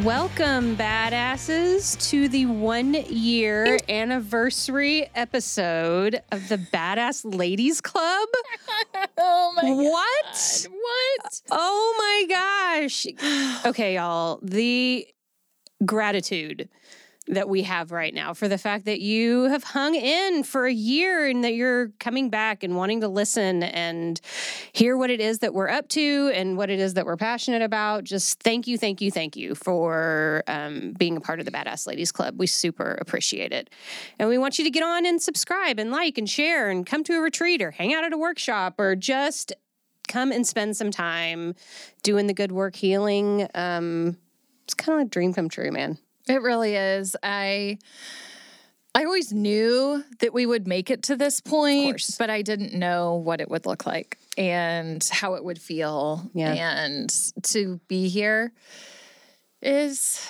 Welcome, badasses, to the one year anniversary episode of the Badass Ladies Club. Oh my What? What? Oh my gosh. Okay, y'all. The gratitude that we have right now for the fact that you have hung in for a year and that you're coming back and wanting to listen and hear what it is that we're up to and what it is that we're passionate about. Just thank you, thank you, thank you for um, being a part of the Badass Ladies Club. We super appreciate it. And we want you to get on and subscribe and like and share and come to a retreat or hang out at a workshop or just come and spend some time doing the good work healing. Um, it's kind of a dream come true, man. It really is. I I always knew that we would make it to this point, but I didn't know what it would look like and how it would feel. Yeah. And to be here is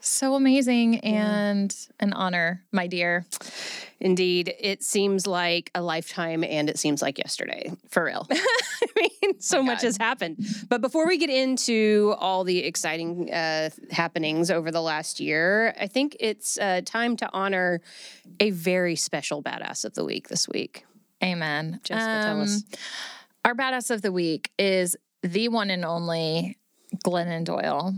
so amazing and an honor, my dear. Indeed, it seems like a lifetime and it seems like yesterday. For real. I mean, so much God. has happened. But before we get into all the exciting uh, happenings over the last year, I think it's uh, time to honor a very special badass of the week this week. Amen. Jessica, tell us. Um, Our badass of the week is the one and only Glennon Doyle.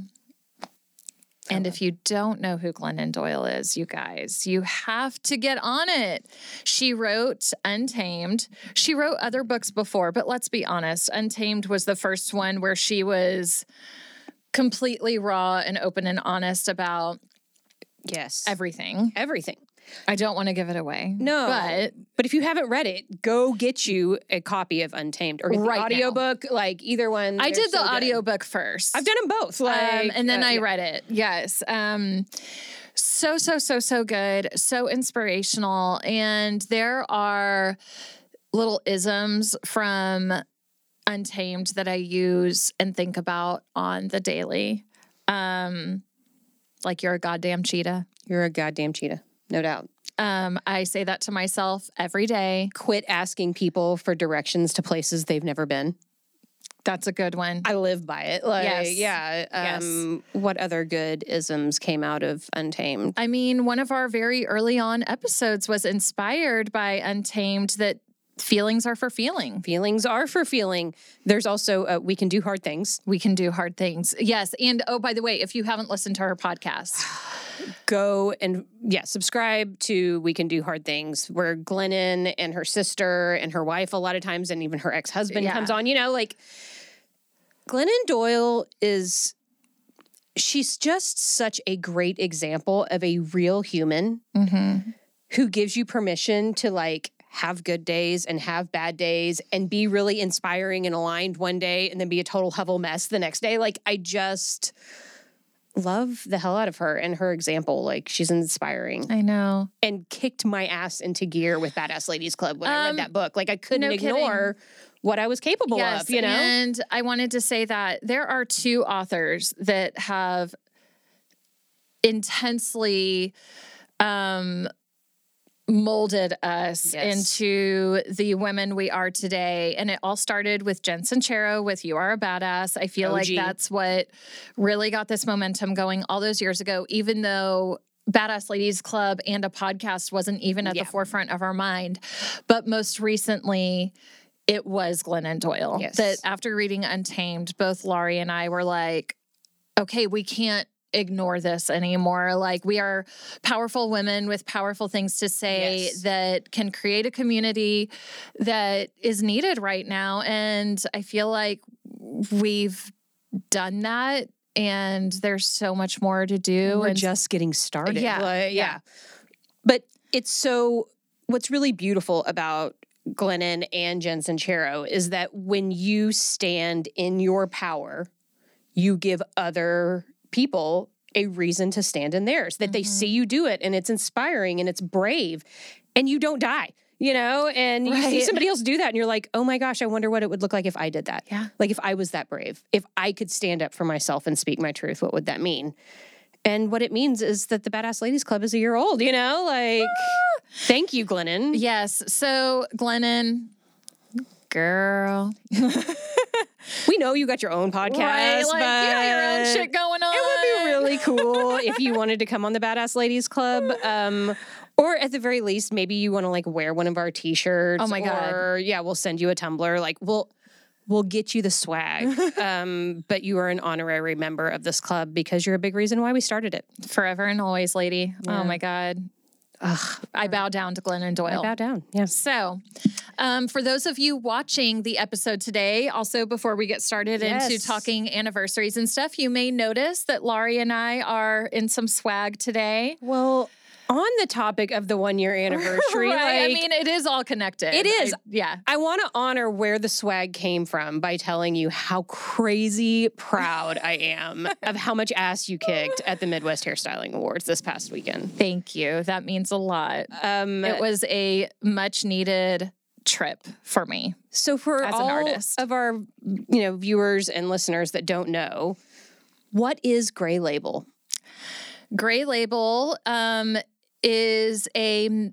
And if you don't know who Glennon Doyle is, you guys, you have to get on it. She wrote Untamed. She wrote other books before, but let's be honest, Untamed was the first one where she was completely raw and open and honest about Yes. everything. Everything. I don't want to give it away. No. But But if you haven't read it, go get you a copy of Untamed or get the Right now. audiobook, like either one. I did the so audiobook first. I've done them both. um, Like, and then uh, I yeah. read it. Yes. Um, so, so, so, so good. So inspirational. And there are little isms from Untamed that I use and think about on the daily. Um, like you're a goddamn cheetah. You're a goddamn cheetah, no doubt. Um, I say that to myself every day. Quit asking people for directions to places they've never been. That's a good one. I live by it. Like, Yes. yeah. Yes. Um, What other good isms came out of Untamed? I mean, one of our very early on episodes was inspired by Untamed that feelings are for feeling. Feelings are for feeling. There's also uh, we can do hard things. We can do hard things. Yes. And oh, by the way, if you haven't listened to her podcast, Go and yeah, subscribe to We Can Do Hard Things, where Glennon and her sister and her wife, a lot of times, and even her ex husband Yeah. comes on. You know, like Glennon Doyle is. She's just such a great example of a real human who gives you permission to like have good days and have bad days and be really inspiring and aligned one day and then be a total hovel mess the next day. Like I just love the hell out of her and her example. Like she's inspiring I know. and kicked my ass into gear with Badass Ladies Club when I Um, read that book. Like I couldn't no kidding. ignore what I was capable yes. of, you know? And I wanted to say that there are two authors that have intensely um molded us Yes. into the women we are today and it all started with Jen Sincero with You Are a Badass. I feel like that's what really got this momentum going all those years ago even though Badass Ladies Club and a podcast wasn't even at Yeah. the forefront of our mind. But most recently, it was Glennon Doyle. Yes. That after reading Untamed, both Laurie and I were like, okay, we can't ignore this anymore. Like, we are powerful women with powerful things to say Yes. that can create a community that is needed right now. And I feel like we've done that. And there's so much more to do. We're and just getting started. Yeah, Like, yeah. But it's so what's really beautiful about Glennon and Jen Sincero is that when you stand in your power, you give other people a reason to stand in theirs, that they see mm-hmm. you do it and it's inspiring and it's brave and you don't die. You know, and you see somebody else do that, and you're like, oh my gosh, I wonder what it would look like if I did that. Yeah. Like if I was that brave, if I could stand up for myself and speak my truth, what would that mean? And what it means is that the Badass Ladies Club is a year old, you know? Like, ah! thank you, Glennon. Yes. So, Glennon, girl, We know you got your own podcast. right? Like, you got your own shit going on. It would be really cool if you wanted to come on the Badass Ladies Club. Um, or at the very least, maybe you want to like wear one of our t-shirts. Oh my God. Or yeah, we'll send you a tumbler. Like we'll we'll get you the swag. um, but you are an honorary member of this club because you're a big reason why we started it. forever and always, lady. Yeah. Oh my God. Ugh, I bow down to Glennon Doyle. I bow down. Yeah. So, um, for those of you watching the episode today, also before we get started into talking anniversaries and stuff, you may notice that Laurie and I are in some swag today. Well, on the topic of the one year anniversary, Right? I mean, it is all connected. It is. I- yeah. I want to honor where the swag came from by telling you how crazy proud I am of how much ass you kicked at the Midwest Hairstyling Awards this past weekend. Thank you. That means a lot. Um, It was a much needed trip for me. so for as an all artist. of our you know viewers and listeners that don't know, what is Gray Label? Gray Label um, is a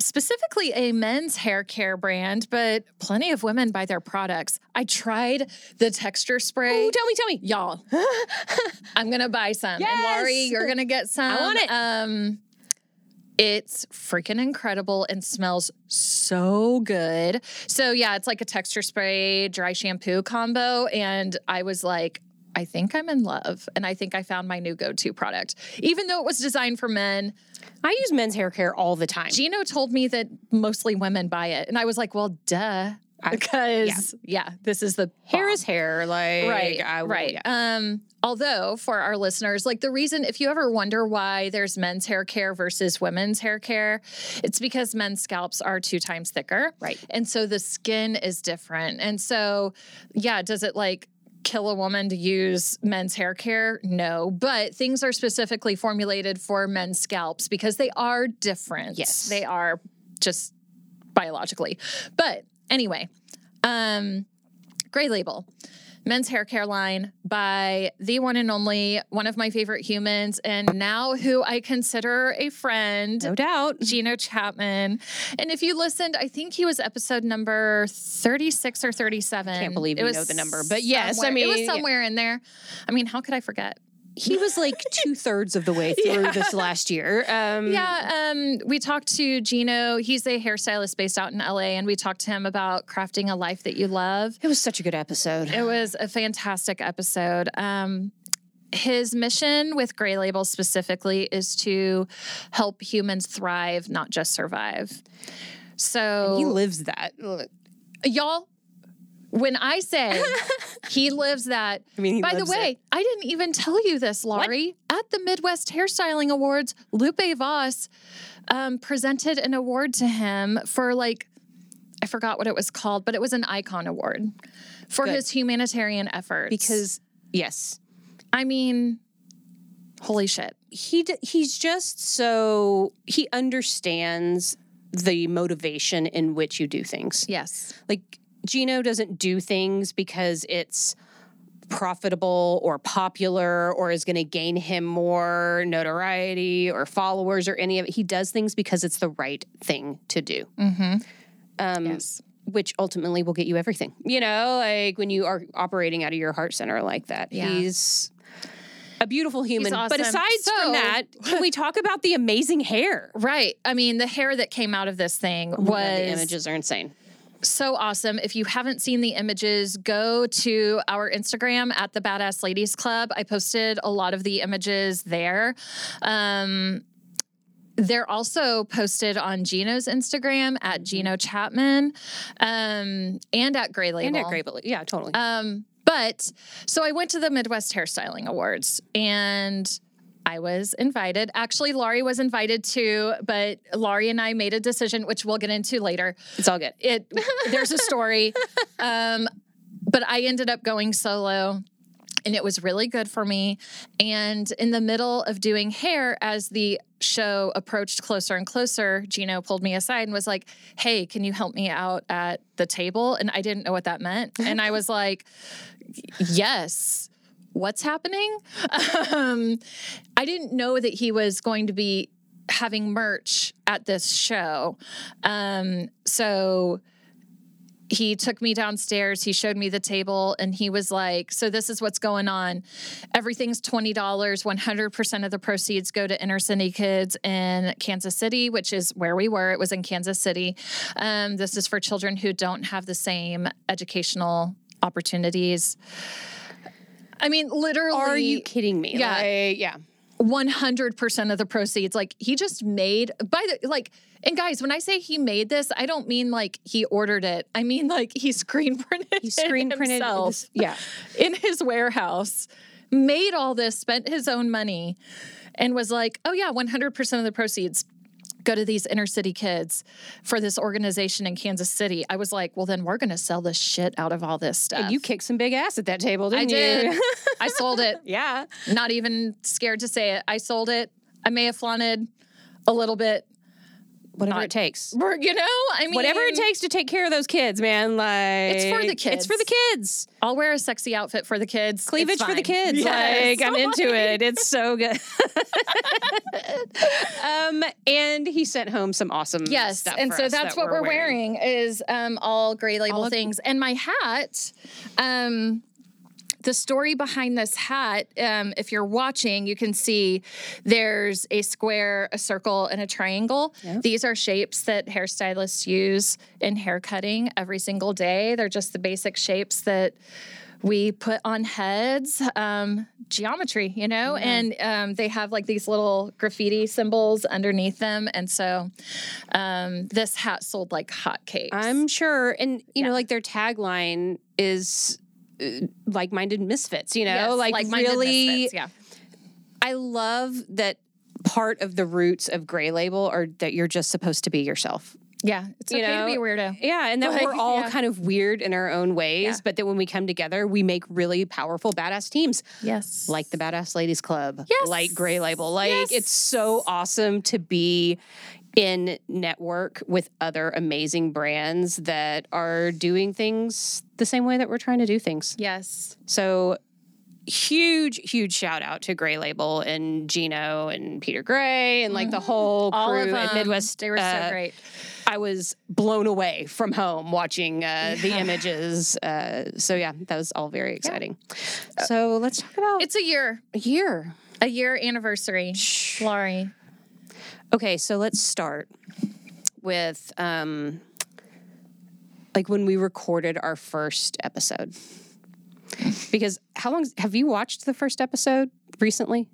specifically a men's hair care brand, but plenty of women buy their products. I tried the texture spray. Oh, tell me, tell me. Y'all, I'm gonna buy some. And Laurie, you're gonna get some. I want it. Um, it's freaking incredible and smells so good. So yeah, it's like a texture spray, dry shampoo combo, and I was like. I think I'm in love, and I think I found my new go-to product. Even though it was designed for men, I use men's hair care all the time. Gino told me that mostly women buy it, and I was like, "Well, duh," because yeah. this is the hair is hair, like right I right yeah. um although for our listeners like the reason if you ever wonder why there's men's hair care versus women's hair care it's because men's scalps are two times thicker Right. and so the skin is different and so yeah does it like kill a woman to use men's hair care? No but things are specifically formulated for men's scalps because they are different. Yes. they are just biologically. But anyway um Gray Label, men's hair care line by the one and only one of my favorite humans, and now who I consider a friend. no doubt. Gino Chapman. And if you listened, I think he was episode number 36 or 37. Can't believe It you was know the number, but yes, I somewhere- it mean, was yeah. somewhere in there. I mean, how could I forget? He was like two thirds of the way through Yeah. this last year. Um, Yeah, um, we talked to Gino. He's a hairstylist based out in LA, and we talked to him about crafting a life that you love. It was such a good episode. It was a fantastic episode. Um, his mission with Gray Label specifically is to help humans thrive, not just survive. So, he lives that. y'all, when I say he lives that, I mean, by the way, it. I didn't even tell you this, Laurie. At the Midwest Hairstyling Awards, Lupe Voss um, presented an award to him for like, I forgot what it was called, but it was an icon award for Good. his humanitarian efforts. because yes, I mean, holy shit. he d- he's just so he understands the motivation in which you do things. Yes. Like Gino doesn't do things because it's profitable or popular or is going to gain him more notoriety or followers or any of it. He does things because it's the right thing to do. Mm-hmm. Um, yes. which ultimately will get you everything. You know, like when you are operating out of your heart center like that. Yeah. He's a beautiful human. But awesome. aside So- from that, can we talk about the amazing hair? Right. I mean, the hair that came out of this thing Oh God, was the images are insane. So awesome. If you haven't seen the images, go to our Instagram at the Badass Ladies Club. I posted a lot of the images there. Um, they're also posted on Gino's Instagram at Gino Chapman um, and at Gray Label. And at Grey Bullet. Yeah, totally. Um, but so I went to the Midwest Hairstyling Awards and I was invited. Actually, Laurie was invited too, but Laurie and I made a decision, which we'll get into later. it's all good. It there's a story. Um, but I ended up going solo. and it was really good for me. And in the middle of doing hair, as the show approached closer and closer, Gino pulled me aside and was like, Hey, can you help me out at the table? And I didn't know what that meant. And I was like, Yes. What's happening? Um, I didn't know that he was going to be having merch at this show. Um, so he took me downstairs, he showed me the table, and he was like, So, this is what's going on. Everything's $20. 100% of the proceeds go to inner city kids in Kansas City, which is where we were. It was in Kansas City. Um, this is for children who don't have the same educational opportunities. I mean, literally. Are you kidding me? Yeah. Like, yeah. 100% of the proceeds like he just made by the like and guys when i say he made this i don't mean like he ordered it i mean like he screen printed He screen printed himself this- yeah. in his warehouse made all this spent his own money and was like oh yeah 100% of the proceeds go to these inner city kids for this organization in kansas city i was like well then we're gonna sell the shit out of all this stuff And you kicked some big ass at that table, i didn't did you? i sold it yeah. not even scared to say it. I sold it. I may have flaunted a little bit. Whatever it takes. You know, I mean, Whatever it takes to take care of those kids, man. Like It's for the kids. It's for the kids. I'll wear a sexy outfit for the kids. Cleavage for the kids. Yes. Like I'm into it. It's so good. um, and he sent home some awesome Yes, stuff and so that's that what we're wearing. is um, all gray label All of- things, and my hat. Um, the story behind this hat, um, if you're watching, you can see there's a square, a circle, and a triangle. Yep. These are shapes that hairstylists use in hair cutting every single day. They're just the basic shapes that we put on heads um, geometry you know and um, they have like these little graffiti symbols underneath them and so um, this hat sold like hotcakes I'm sure. And, you know, like their tagline is uh, like minded misfits, you know? Yes, like like-minded really, misfits, yeah I love that part of the roots of Gray Label are that you're just supposed to be yourself. yeah it's You okay know, to be a weirdo Yeah, and that Like, we're all yeah. kind of weird in our own ways, Yeah. but that when we come together, we make really powerful, badass teams, yes like the Badass Ladies Club, Yes. like Gray Label. Like Yes. it's so awesome to be in network with other amazing brands that are doing things the same way that we're trying to do things. yes So huge, huge shout out to Gray Label and Gino and Peter Gray and like the whole crew Mm-hmm. of them at Midwest. they were uh, so great I was blown away from home watching uh, the images. Uh, so yeah, that was all very exciting. So let's talk about it's a year a year. a year anniversary Laurie Okay, so let's start with um, like when we recorded our first episode. Because how long have you watched the first episode recently?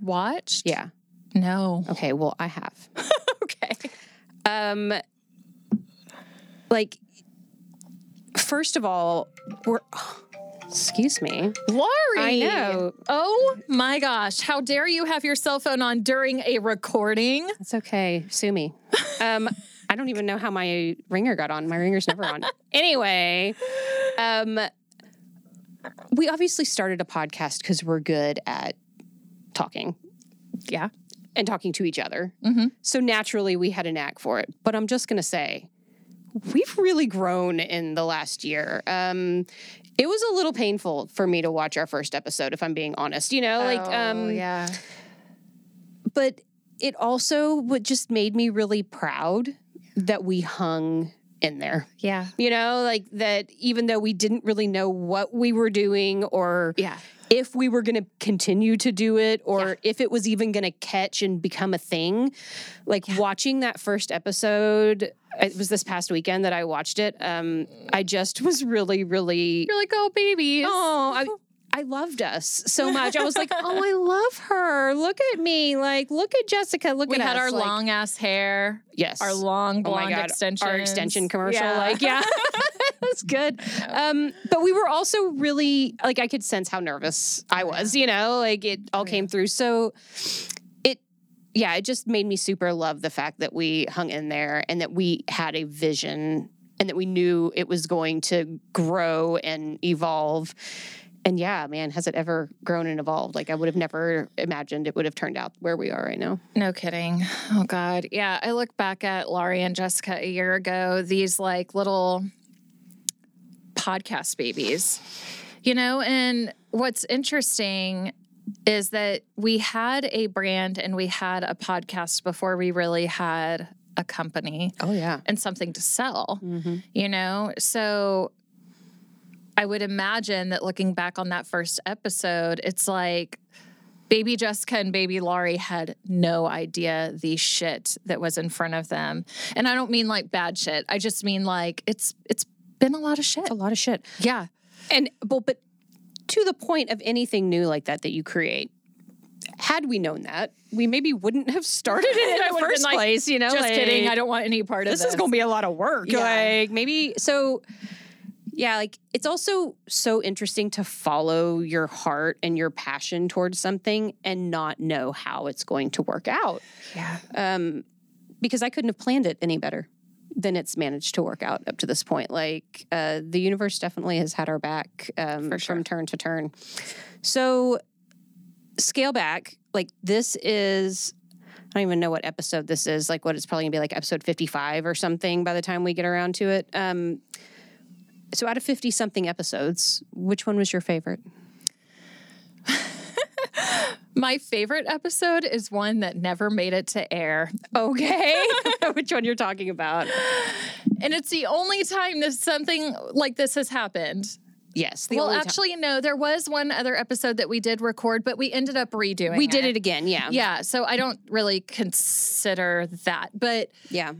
watched Yeah. no Okay, well, I have. okay Um, like, first of all, we're. excuse me. Laurie I know. oh my gosh how dare you have your cell phone on during a recording It's okay. Sue me. Um, I don't even know how my ringer got on. My ringer's never on. Anyway, um, we obviously started a podcast because we're good at talking yeah and talking to each other. Mhm. So naturally, we had a knack for it. But I'm just going to say, we've really grown in the last year. Um, it was a little painful for me to watch our first episode, if I'm being honest. You know, like, um, Oh, yeah but it also what just made me really proud that we hung in there. yeah You know, like that even though we didn't really know what we were doing or yeah if we were going to continue to do it or if it was even going to catch and become a thing. Like watching that first episode, it was this past weekend that I watched it. Um, I just was really, really You're like, oh, babies. Oh, I, I loved us so much. I was like, oh, I love her. Look at me. Like, look at Jessica. Look we at had us. our Like, long ass hair, yes, our long Oh blonde God, extensions. our extension commercial. Yeah. Like, yeah, that's good. Um, but we were also really like, I could sense how nervous I was. You know, like it all Oh, came through. So it, yeah, it just made me super love the fact that we hung in there and that we had a vision and that we knew it was going to grow and evolve and yeah, man, has it ever grown and evolved? Like I would have never imagined it would have turned out where we are right now. No kidding. Oh God. Yeah. I look back at Laurie and Jessica a year ago, these like little podcast babies, you know, and what's interesting is that we had a brand and we had a podcast before we really had a company Oh yeah. and something to sell, Mm-hmm. you know? So I would imagine that looking back on that first episode, it's like baby Jessica and baby Laurie had no idea the shit that was in front of them. And I don't mean like bad shit. I just mean like it's it's been a lot of shit. A lot of shit. Yeah. And well, but to the point of anything new like that that you create, had we known that, we maybe wouldn't have started it in the first like, place. You know, Just like, kidding. I don't want any part of This this. is going to be a lot of work. Yeah. Like maybe so. Yeah, like it's also so interesting to follow your heart and your passion towards something and not know how it's going to work out. yeah. Um, because I couldn't have planned it any better than it's managed to work out up to this point. Like uh, the universe definitely has had our back um, sure. from turn to turn. So scale back. Like this is. I don't even know what episode this is. Like what it's probably gonna be like episode fifty-five or something by the time we get around to it. Um, so out of fifty something episodes, which one was your favorite? My favorite episode is one that never made it to air. Okay, which one you're talking about? And it's the only time that something like this has happened. Yes, well, actually, no, there was one other episode that we did record, but we ended up redoing we did it again. Yeah, Yeah. So I don't really consider that. But yeah.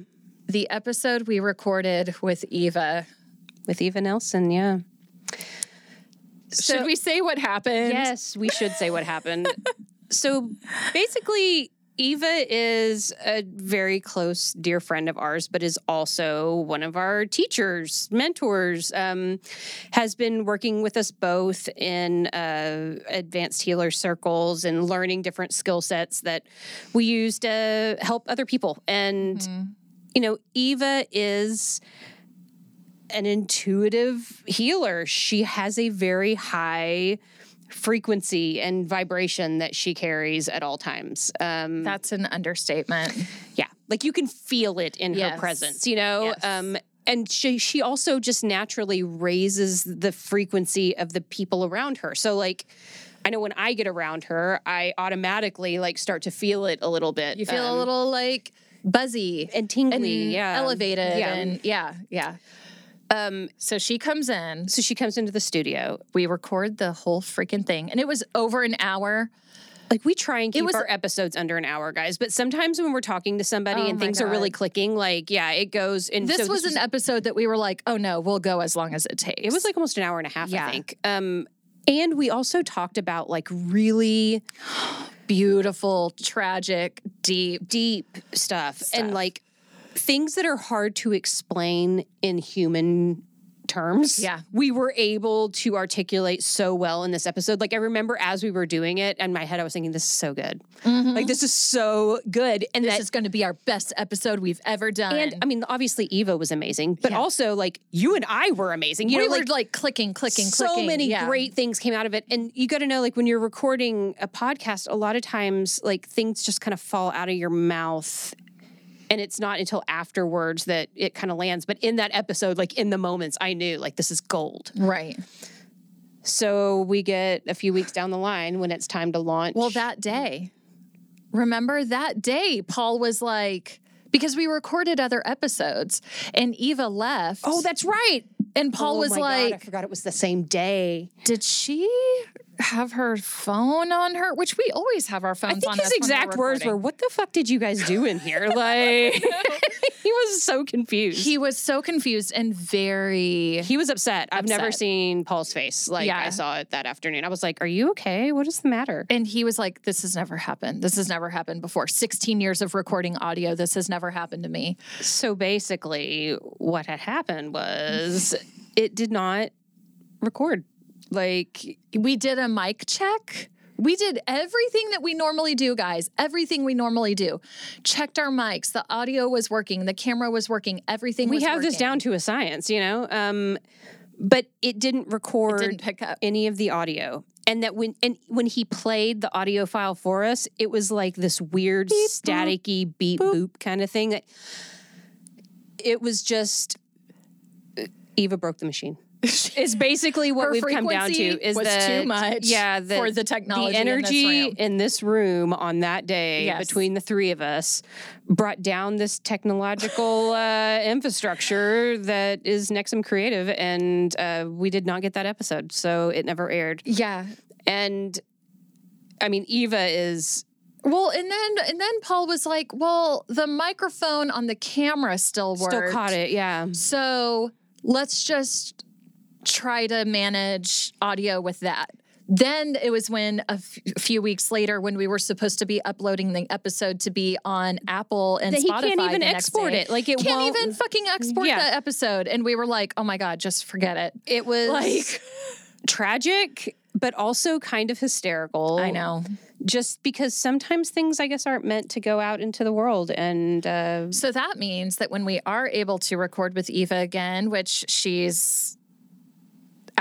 the episode we recorded with Eva, with Eva Nelson. Yeah. should we say what happened? Yes, we should say what happened. so basically, Eva is a very close, dear friend of ours, but is also one of our teachers, mentors. Um, has been working with us both in uh, advanced healer circles and learning different skill sets that we use to help other people. And you know, Eva is an intuitive healer. She has a very high frequency and vibration that she carries at all times. Um, That's an understatement. yeah, like you can feel it in her presence, you know? Yes. Um, and she she also just naturally raises the frequency of the people around her. So like I know when I get around her, I automatically like start to feel it a little bit. You feel a um, little like buzzy and tingly, and yeah. elevated. Yeah. And yeah, yeah. Um So she comes in. so she comes into the studio We record the whole freaking thing. And it was over an hour. like we try and keep was- our episodes under an hour, guys. But sometimes when we're talking to somebody Oh and things are really clicking, like yeah, it goes. And This so was an episode that we were like, oh no, we'll go as long as it takes. It was like almost an hour and a half, Yeah. I think. Um, and we also talked about like really beautiful, tragic, deep. deep stuff, and like things that are hard to explain in human terms. Yeah. We were able to articulate so well in this episode. Like I remember as we were doing it, and my head I was thinking, this is so good. Mm-hmm. Like this is so good. And This that is going to be our best episode we've ever done. and I mean, obviously Eva was amazing, but Yeah. also like you and I were amazing. You we know, were like like, clicking, clicking, so clicking. many Yeah. great things came out of it and you got to know like when you're recording a podcast a lot of times like things just kind of fall out of your mouth and it's not until afterwards that it kind of lands but in that episode like in the moments i knew like this is gold. Right. so we get a few weeks down the line when it's time to launch. Well, that day, remember that day, Paul was like, because we recorded other episodes and Eva left. oh that's right. And Paul Oh was my God, like, i forgot it was the same day. Did she have her phone on her? Which we always have our phones i think his us when we're exact words were what the fuck did you guys do in here like he was so confused He was so confused and very. He was upset. I've never seen Paul's face. Like Yeah. I saw it that afternoon. I was like, "Are you okay? What is the matter?" And he was like, This has never happened. This has never happened before. 16 years of recording audio. This has never happened to me. So basically, what had happened was it did not record. Like We did a mic check. We did everything that we normally do, guys. Everything we normally do. Checked our mics. The audio was working. The camera was working. Everything we have this down to a science, you know. Um, but it didn't It record didn't pick up. any of the audio. And that when and when he played the audio file for us, it was like this weird Beep, boop, beep boop. boop kind of thing. It was just Eva broke the machine. Is basically what Her we've come down to. Is was that too much Yeah, the, for the technology the in this energy in this room on that day Yes. between the three of us brought down this technological uh, infrastructure that is Nexum Creative, and uh, we did not get that episode, so it never aired. Yeah. And I mean, Eva is Well, and then and then Paul was like, "Well, the microphone on the camera still worked. still caught it. Yeah, So let's just try to manage audio with that." Then it was when a f- few weeks later, when we were supposed to be uploading the episode to be on Apple and that he can't even export day. it. Like it Can't won't. even fucking export Yeah. the episode, and we were like, "Oh my god, just forget it." it was Like, tragic, but also kind of hysterical. I know. just because sometimes things I guess aren't meant to go out into the world, and uh, So that means that when we are able to record with Eva again, which she's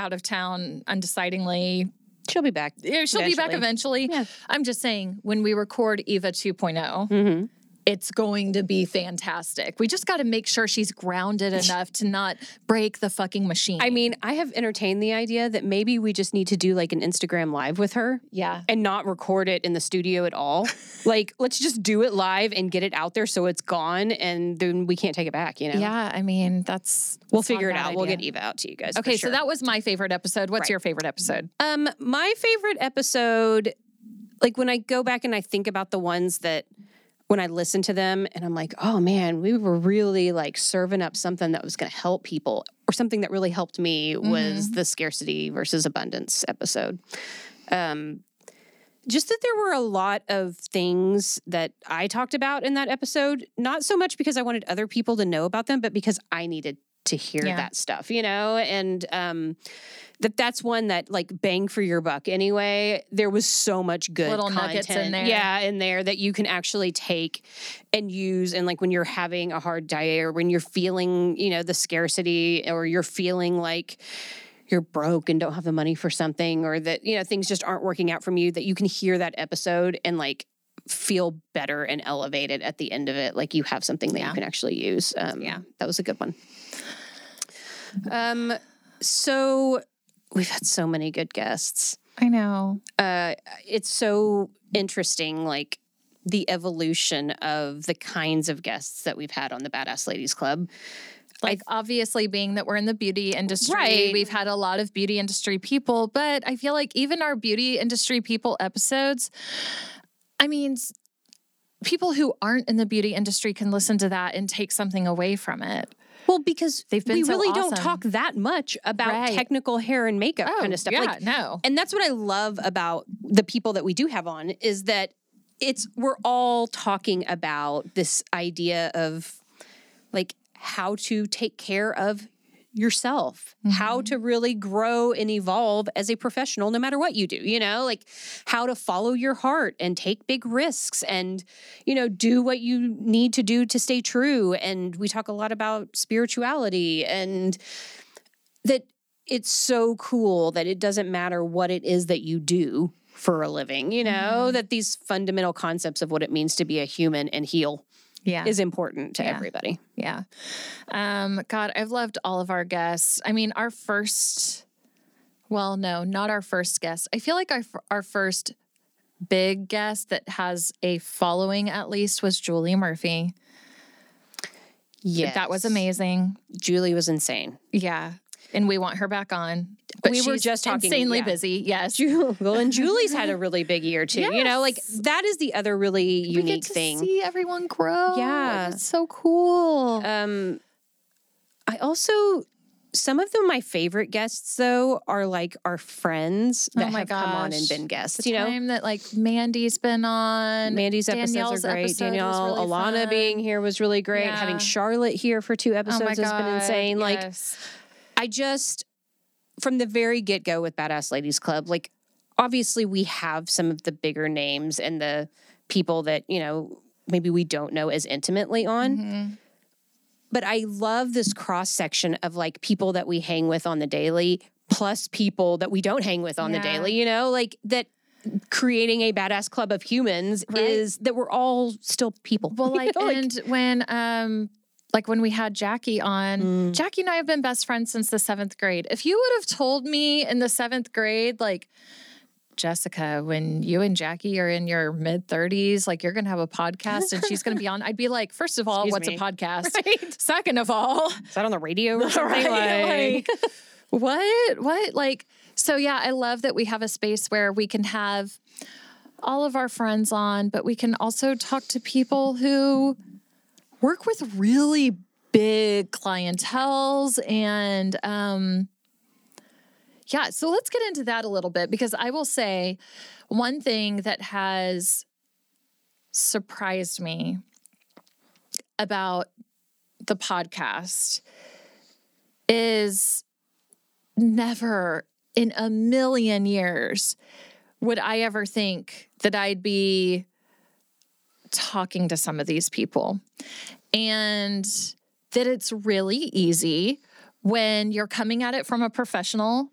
out of town undecidingly, she'll be back. Yeah, she'll be back Eventually. eventually. Yeah. I'm just saying, when we record Eva 2.0, Mm-hmm. It's going to be fantastic. We just got to make sure she's grounded enough to not break the fucking machine. I mean, I have entertained the idea that maybe we just need to do like an Instagram live with her yeah. and not record it in the studio at all. like, let's just do it live and get it out there so it's gone and then we can't take it back, you know? Yeah, I mean, that's. We'll that's figure it out. We'll get Eva out to you guys. Okay, sure. so that was my favorite episode. What's Right. your favorite episode? Um, my favorite episode, like when I go back and I think about the ones that when I listen to them and I'm like, oh man, we were really like serving up something that was going to help people, or something that really helped me was the scarcity versus abundance episode. Um, just that there were a lot of things that I talked about in that episode, not so much because I wanted other people to know about them, but because I needed to hear Yeah. that stuff, you know? And um that that's one that like bang for your buck anyway. There was so much good Little content, nuggets in there. yeah, in there that you can actually take and use. And like when you're having a hard day or when you're feeling, you know, the scarcity or you're feeling like you're broke and don't have the money for something or that you know things just aren't working out from you that you can hear that episode and like feel better and elevated at the end of it like you have something that Yeah. you can actually use um Yeah. that was a good one um so we've had so many good guests I know. uh it's so interesting like the evolution of the kinds of guests that we've had on the badass ladies club Like obviously being that we're in the beauty industry, Right. we've had a lot of beauty industry people, but I feel like even our beauty industry people episodes, I mean, people who aren't in the beauty industry can listen to that and take something away from it. Well, because They've been we so really don't talk that much about Right. technical hair and makeup oh, kind of stuff. Yeah, Like, no. and that's what I love about the people that we do have on is that it's we're all talking about this idea of like how to take care of yourself, how to mm-hmm. really grow and evolve as a professional no matter what you do, you know, like how to follow your heart and take big risks and you know, do what you need to do to stay true. And we talk a lot about spirituality and that it's so cool that it doesn't matter what it is that you do for a living, you know, mm-hmm. that these fundamental concepts of what it means to be a human and heal Yeah. is important to Yeah. everybody. Yeah. Um, God, I've loved all of our guests. I mean, our first, well, no, not our first guest. I feel like our, our first big guest that has a following at least was Julie Murphy. Yeah. That was amazing. Julie was insane. Yeah. And we want her back on. But We were just talking- insanely yeah. busy. Yes. Well, and Julie's had a really big year too. You know, like that is the other really we get unique to thing. see everyone grow. Yeah. It's so cool. Um, I also some of them my favorite guests though are like our friends that Oh have come on and been guests. the you know, time that like Mandy's been on. Mandy's episodes are great. episode Danielle, really Alana fun. being here was really great. Having Charlotte here for two episodes my has been insane. Like yes. I just from the very get go with Badass Ladies Club, like obviously we have some of the bigger names and the people that, you know, maybe we don't know as intimately on. Mhm. but I love this cross section of like people that we hang with on the daily, plus people that we don't hang with on the daily. You know, like that. Creating a badass club of humans Right. is that we're all still people. Well, like, You know, and when um like when we had Jackie on, Mm. Jackie and I have been best friends since the seventh grade. If you would have told me in the seventh grade, like Jessica, when you and Jackie are in your mid 30s, like you're gonna have a podcast and she's gonna be on, I'd be like, first of all, Excuse what's me. a podcast? Right? Second of all, Is that on the radio or something? Right? Like, Like, what? What? Like, so yeah, I love that we have a space where we can have all of our friends on, but we can also talk to people who work with really big clientels and um yeah, so let's get into that a little bit because I will say one thing that has surprised me about the podcast is never in a million years would I ever think that I'd be talking to some of these people. And that it's really easy when you're coming at it from a professional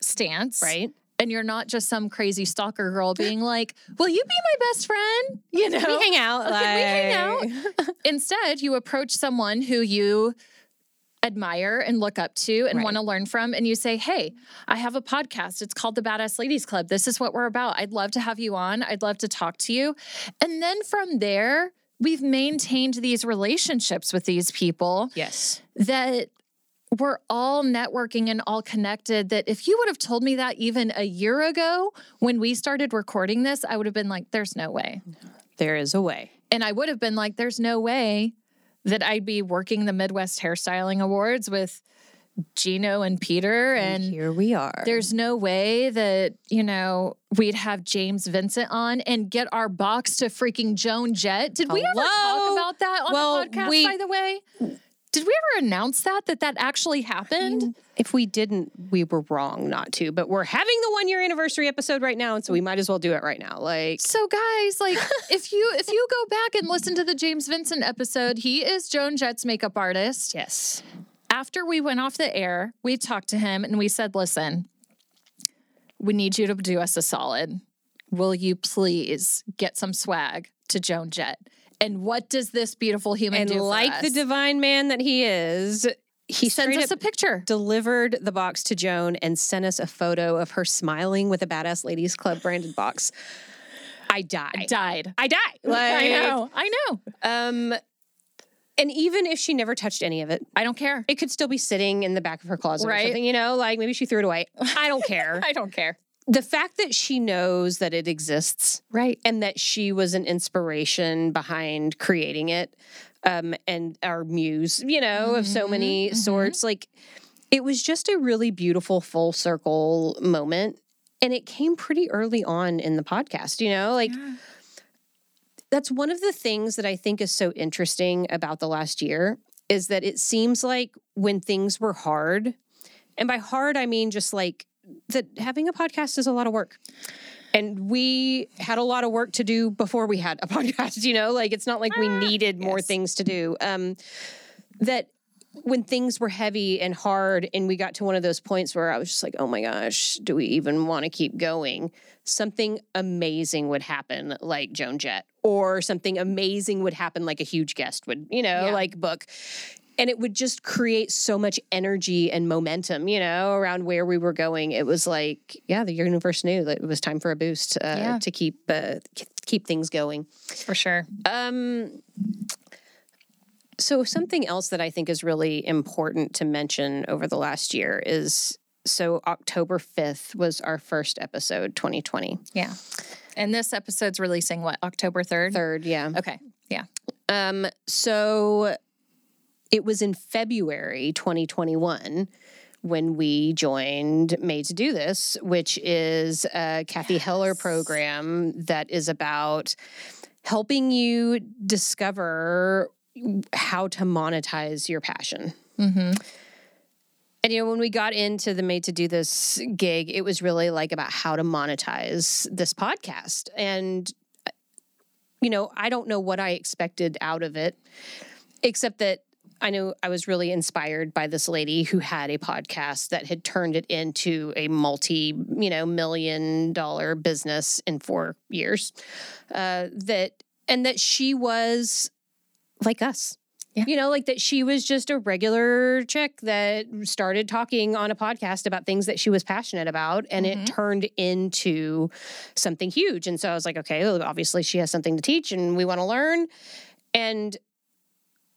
stance. right? And you're not just some crazy stalker girl being like, Will you be my best friend? You know? We hang out. Can we hang like- Instead, you approach someone who you admire and look up to and Right. want to learn from, and you say, Hey, I have a podcast. It's called the Badass Ladies Club. This is what we're about. I'd love to have you on. I'd love to talk to you. And then from there, we've maintained these relationships with these people Yes. that we're all networking and all connected. That if you would have told me that even a year ago when we started recording this, I would have been like, There's no way. There is a way. And I would have been like, there's no way that I'd be working the Midwest Hairstyling Awards with Gino and Peter. And, And here we are. there's no way that, you know, we'd have James Vincent on and get our box to freaking Joan Jett. Did we ever talk about that on Well, the podcast, we- by the way? Did we ever announce that, that that actually happened? Mm, if we didn't, we were wrong not to. But we're having the one year anniversary episode right now, and so we might as well do it right now. Like, So guys, like if you if you go back and listen to the James Vincent episode, he is Joan Jett's makeup artist. yes, after we went off the air, we talked to him and we said, listen, we need you to do us a solid. Will you please get some swag to Joan Jett? And what does this beautiful human and do? like the divine man that he is, he sends us a picture. delivered the box to Joan and sent us a photo of her smiling with a Badass Ladies Club branded box. I die. Died. I die. I Like, know. I know. Um, and even if she never touched any of it, I don't care. it could still be sitting in the back of her closet or Right. something. You know, like maybe she threw it away. I don't care. I don't care. The fact that she knows that it exists Right. and that she was an inspiration behind creating it um, and our muse, you know, of so many mhm. sorts. Like it was just a really beautiful full circle moment. And it came pretty early on in the podcast, you know, like that's one of the things that I think is so interesting about the last year is that it seems like when things were hard, and by hard, I mean just like that having a podcast is a lot of work. And we had a lot of work to do before we had a podcast, you know, like it's not like we needed more yes. things to do. Um, that when things were heavy and hard, and we got to one of those points where I was just like, oh my gosh, do we even want to keep going? Something amazing would happen, like Joan Jett, or something amazing would happen, like a huge guest would, you know, Yeah. like book. And it would just create so much energy and momentum, you know, around where we were going. It was like, yeah, the universe knew that it was time for a boost uh, Yeah. to keep uh, keep things going. For sure. Um, so something else that I think is really important to mention over the last year is so October 5th was our first episode 2020. Yeah. And this episode's releasing what, October 3rd? Third, yeah. Okay. Yeah. Um so it was in February 2021 when we joined Made to Do This, which is a Cathy Heller program that is about helping you discover how to monetize your passion. Mm-hmm. And you know, when we got into the Made to Do This gig, it was really like about how to monetize this podcast. And, you know, I don't know what I expected out of it, except that I know I was really inspired by this lady who had a podcast that had turned it into a multi, you know, million dollar business in four years. Uh, that and that she was like us. Yeah. You know, like that she was just a regular chick that started talking on a podcast about things that she was passionate about and Mhm. it turned into something huge. And so I was like, okay, well, obviously she has something to teach and we want to learn. And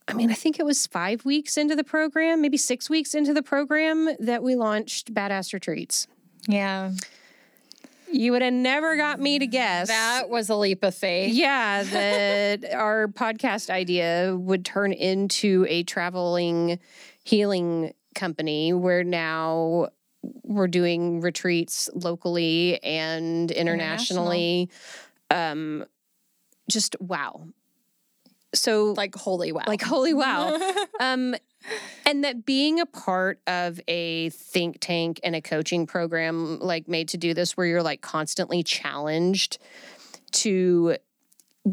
I mean, I think it was five weeks into the program, maybe six weeks into the program that we launched Badass Retreats. Yeah. You would have never got me to guess. That was a leap of faith. Yeah, that our podcast idea would turn into a traveling healing company where now we're doing retreats locally and internationally. Um just wow. So Like, holy wow. like holy wow. um and that being a part of a think tank and a coaching program like made to do this where you're like constantly challenged to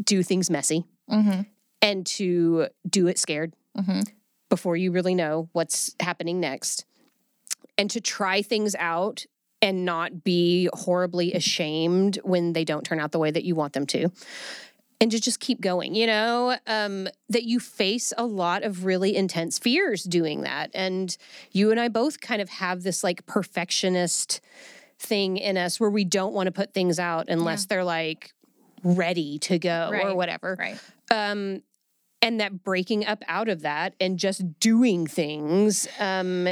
do things messy hmm and to do it scared hmm before you really know what's happening next and to try things out and not be horribly ashamed when they don't turn out the way that you want them to and to just keep going you know um, that you face a lot of really intense fears doing that. And you and i both kind of have this like perfectionist thing in us where we don't want to put things out unless they're like ready to go or whatever. Right. um, and that breaking up out of that and just doing things um,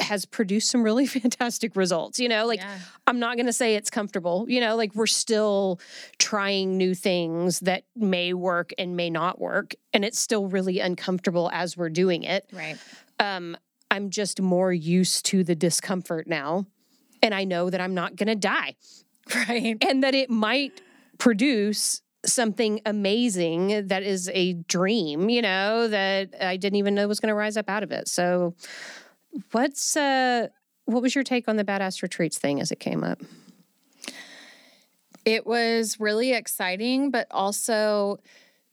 has produced some really fantastic results. You know, like yeah. I'm not going to say it's comfortable. You know, like we're still trying new things that may work and may not work, and it's still really uncomfortable as we're doing it. Right. Um, I'm just more used to the discomfort now, and I know that I'm not going to die Right. and that it might produce something amazing that is a dream, you know, that I didn't even know was going to rise up out of it. So, what's uh what was your take on the badass retreats thing as it came up? It was really exciting, but also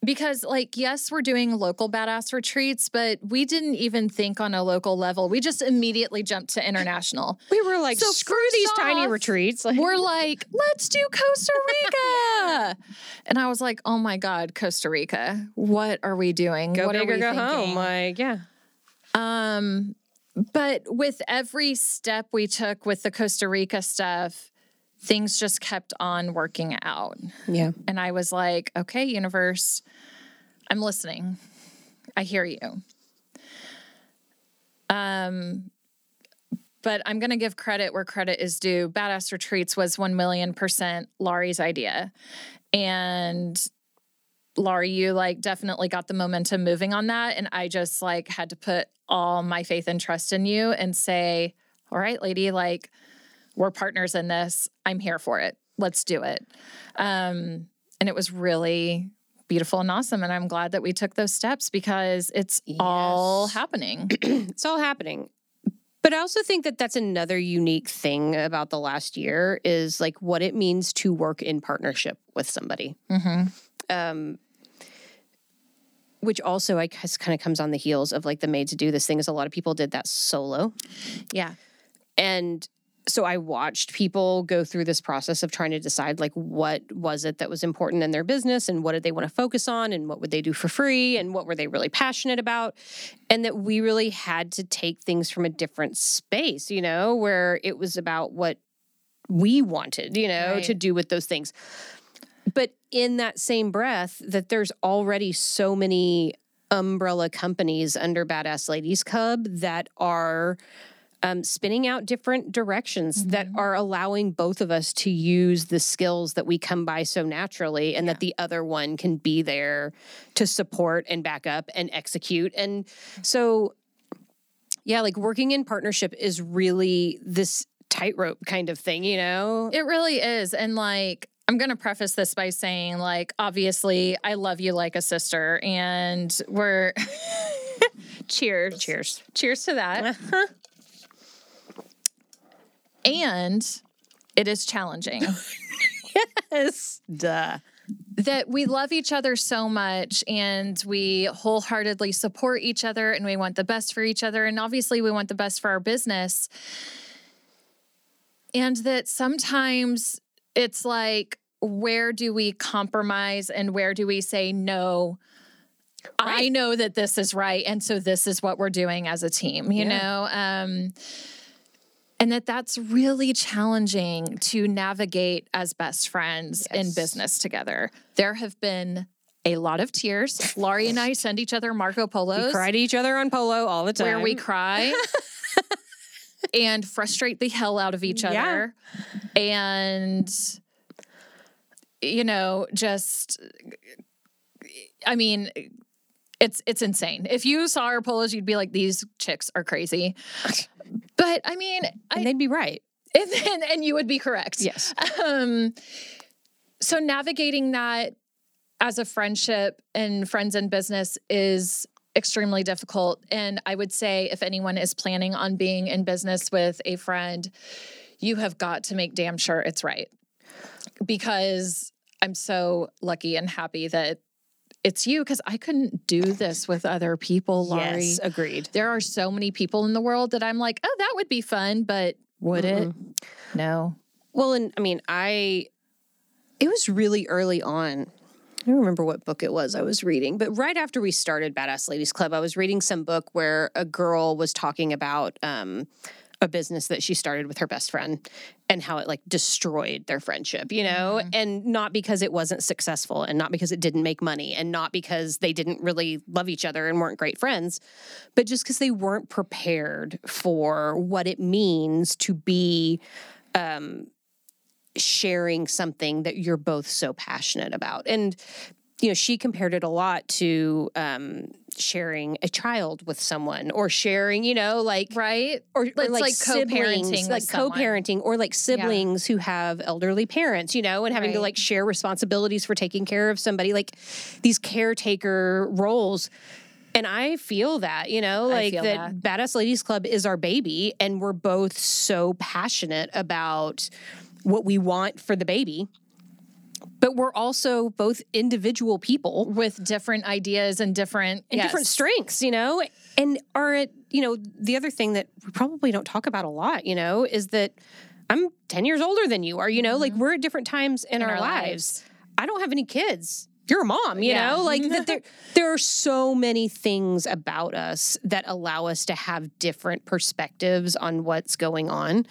because, like, yes, we're doing local badass retreats, but we didn't even think on a local level. We just immediately jumped to international. We were like, So screw these tiny retreats. We're like, let's do Costa Rica. and I was like, oh my God, Costa Rica. What are we doing? go what big are or go thinking? home. Like, yeah. Um, but with every step we took with the Costa Rica stuff, things just kept on working out. Yeah. And I was like, okay, universe, I'm listening. I hear you. Um, but I'm going to give credit where credit is due. Badass Retreats was 1 million percent Laurie's idea. And Laurie, you like definitely got the momentum moving on that. And I just like had to put all my faith and trust in you and say, all right, lady, like we're partners in this. I'm here for it. Let's do it. Um, and it was really beautiful and awesome. And I'm glad that we took those steps because it's all happening. It's all happening. But I also think that that's another unique thing about the last year is like what it means to work in partnership with somebody. hmm um, which also I guess kind of comes on the heels of like the made to do this thing is a lot of people did that solo. Yeah. And so I watched people go through this process of trying to decide like what was it that was important in their business and what did they want to focus on and what would they do for free and what were they really passionate about and that we really had to take things from a different space, you know, where it was about what we wanted, you know, Right. to do with those things. But in that same breath that there's already so many umbrella companies under Badass Ladies Club that are um, spinning out different directions that are allowing both of us to use the skills that we come by so naturally and that the other one can be there to support and back up and execute. And so, yeah, like working in partnership is really this tightrope kind of thing, you know? It really is. And like, I'm going to preface this by saying, like, obviously, I love you like a sister, and we're cheers. Cheers. Cheers to that. Uh-huh. and it is challenging. Yes. Duh. that we love each other so much and we wholeheartedly support each other and we want the best for each other. And obviously, we want the best for our business. And that sometimes it's like, where do we compromise and where do we say, no, I know that this is right. And so this is what we're doing as a team, you Yeah. know? Um, and that that's really challenging to navigate as best friends in business together. There have been a lot of tears. Laurie and I send each other Marco Polos. We cry to each other on polo all the time. where we cry and frustrate the hell out of each Yeah. other. And, you know, just, I mean, it's it's insane. If you saw our polos, you'd be like, "These chicks are crazy." But I mean, and I, they'd be right. and, and, and you would be correct. Yes. Um, so navigating that as a friendship and friends in business is extremely difficult. And I would say if anyone is planning on being in business with a friend, you have got to make damn sure it's right. Because I'm so lucky and happy that it's you because I couldn't do this with other people, Laurie. Yes, agreed. There are so many people in the world that I'm like, oh, that would be fun, but would it? Mm-hmm. No. Well, and I mean, I it was really early on. I don't remember what book it was I was reading, but right after we started Badass Ladies Club, I was reading some book where a girl was talking about um, a business that she started with her best friend and how it like destroyed their friendship, you know, and not because it wasn't successful and not because it didn't make money and not because they didn't really love each other and weren't great friends, but just because they weren't prepared for what it means to be sharing something that you're both so passionate about. And, you know, she compared it a lot to um, sharing a child with someone or sharing, you know, like, Right? or, or It's like siblings, co-parenting like co-parenting or like siblings who have elderly parents, you know, and having to like share responsibilities for taking care of somebody, like these caretaker roles. And I feel that, you know, like feel that, Badass Ladies Club is our baby, and we're both so passionate about what we want for the baby. But we're also both individual people With different ideas and different and different strengths, you know, and are it, you know, the other thing that we probably don't talk about a lot, you know, is that I'm 10 years older than you are, you know, like we're at different times in, Mm-hmm. In our, our lives. lives. I don't have any kids. You're a mom, you Yeah. know, like that there there are so many things about us that allow us to have different perspectives on what's going on.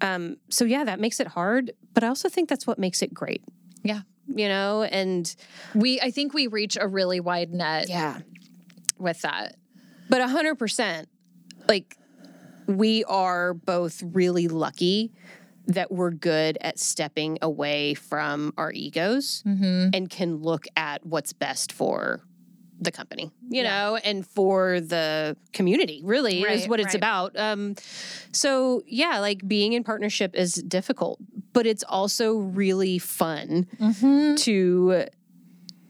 Um, so yeah, that makes it hard, but I also think that's what makes it great, Yeah. you know, and We I think we reach a really wide net yeah. with that. But a hundred percent, like we are both really lucky that we're good at stepping away from our egos and can look at what's best for the company, you know, and for the community, really is what it's right. about. Um, so, yeah, like being in partnership is difficult, but it's also really fun to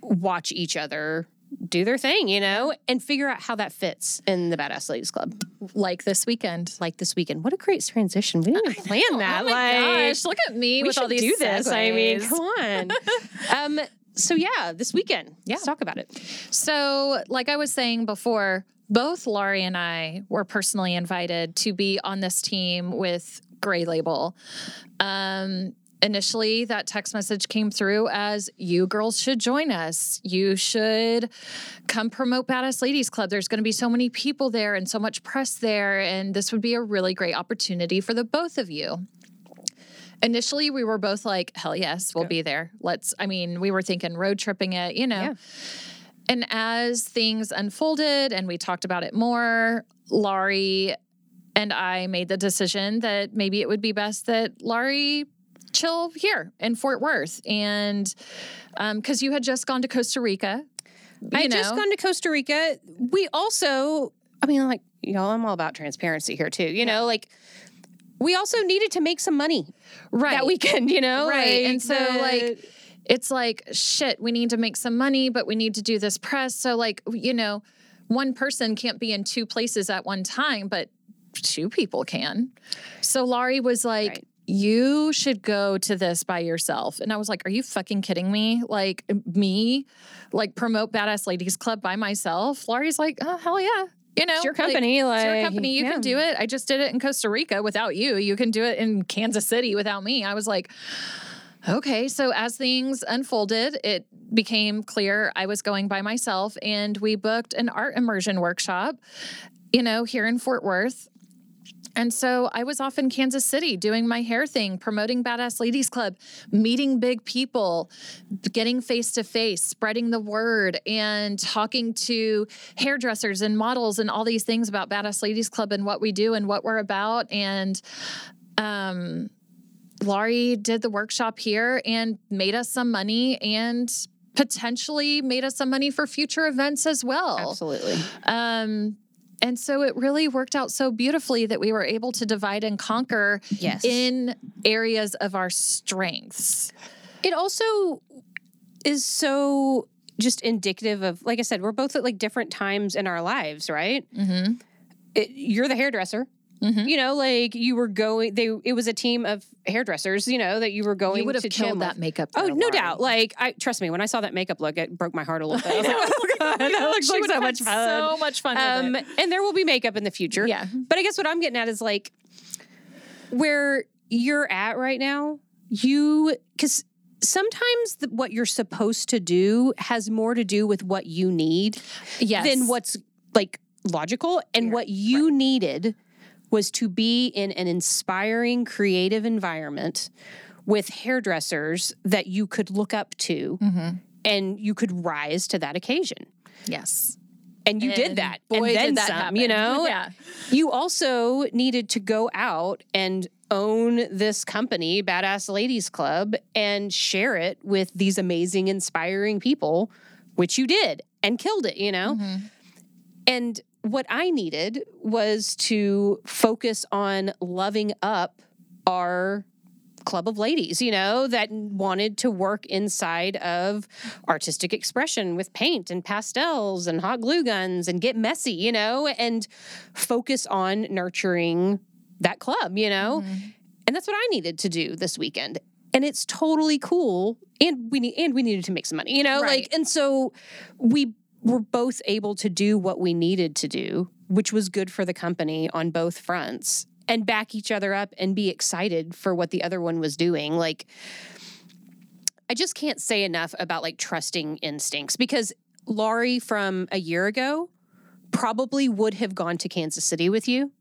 watch each other do their thing, you know, and figure out how that fits in the Badass Ladies Club. Like this weekend. Like this weekend. What a great transition. We didn't even plan that. oh my like, gosh, look at me we with all should these do this. I mean, come on. um, so yeah, this weekend. Yeah. Let's talk about it. So, like I was saying before, both Laurie and I were personally invited to be on this team with Gray Label. Um, initially, that text message came through as you girls should join us. You should come promote Badass Ladies Club. There's going to be so many people there and so much press there. And this would be a really great opportunity for the both of you. Initially, we were both like, hell yes, we'll be there. Let's, I mean, we were thinking road tripping it, you know. Yeah. And as things unfolded and we talked about it more, Laurie and I made the decision that maybe it would be best that Laurie chill here in Fort Worth. And um, because you had just gone to Costa Rica. I had just gone to Costa Rica. We also, I mean, like, y'all, I'm all about transparency here too. You know, like, we also needed to make some money right. that weekend, you know? Right. and so, the- like, it's like, shit, we need to make some money, but we need to do this press. So, like, you know, one person can't be in two places at one time, but two people can. So, Laurie was like, Right. you should go to this by yourself. And I was like, Are you fucking kidding me? Like, me, like, promote Badass Ladies Club by myself? Laurie's like, Oh, hell yeah. You know, It's your like, company. Like, it's your company. You yeah. can do it. I just did it in Costa Rica without you. You can do it in Kansas City without me. I was like, okay. So as things unfolded, it became clear I was going by myself, and we booked an art immersion workshop, you know, here in Fort Worth. And so I was off in Kansas City doing my hair thing, promoting Badass Ladies Club, meeting big people, getting face to face, spreading the word, and talking to hairdressers and models and all these things about Badass Ladies Club and what we do and what we're about. And um, Laurie did the workshop here and made us some money and potentially made us some money for future events as well. Absolutely. Um, and so it really worked out so beautifully that we were able to divide and conquer Yes. in areas of our strengths. it also is so just indicative of like i said we're both at like different times in our lives right Mm-hmm. it, you're the hairdresser Mhm. you know like you were going they it was a team of hairdressers you know that you were going You would have to killed that makeup. Oh, no doubt. Like, I trust me. When I saw that makeup look, it broke my heart a little bit. I was like, oh god, that looks like so much fun. So much fun. Um, and there will be makeup in the future. Yeah. But I guess what I'm getting at is like where you're at right now, you, because sometimes the, what you're supposed to do has more to do with what you need Yes. than what's like logical. And Yeah, what you needed was to be in an inspiring, creative environment with hairdressers that you could look up to Mhm. and you could rise to that occasion. Yes. And you did that. Boy, and then did that some, happen. you know? Yeah. You also needed to go out and own this company, Badass Ladies Club, and share it with these amazing, inspiring people, which you did and killed it, you know? Mhm. And what I needed was to focus on loving up our club of ladies, you know, that wanted to work inside of artistic expression with paint and pastels and hot glue guns and get messy, you know, and focus on nurturing that club, you know? Mm-hmm. And that's what I needed to do this weekend. And it's totally cool. And we need and we needed to make some money, you know, Right. like and so we were both able to do what we needed to do, which was good for the company on both fronts and back each other up and be excited for what the other one was doing. Like I just can't say enough about like trusting instincts because Laurie from a year ago probably would have gone to Kansas City with you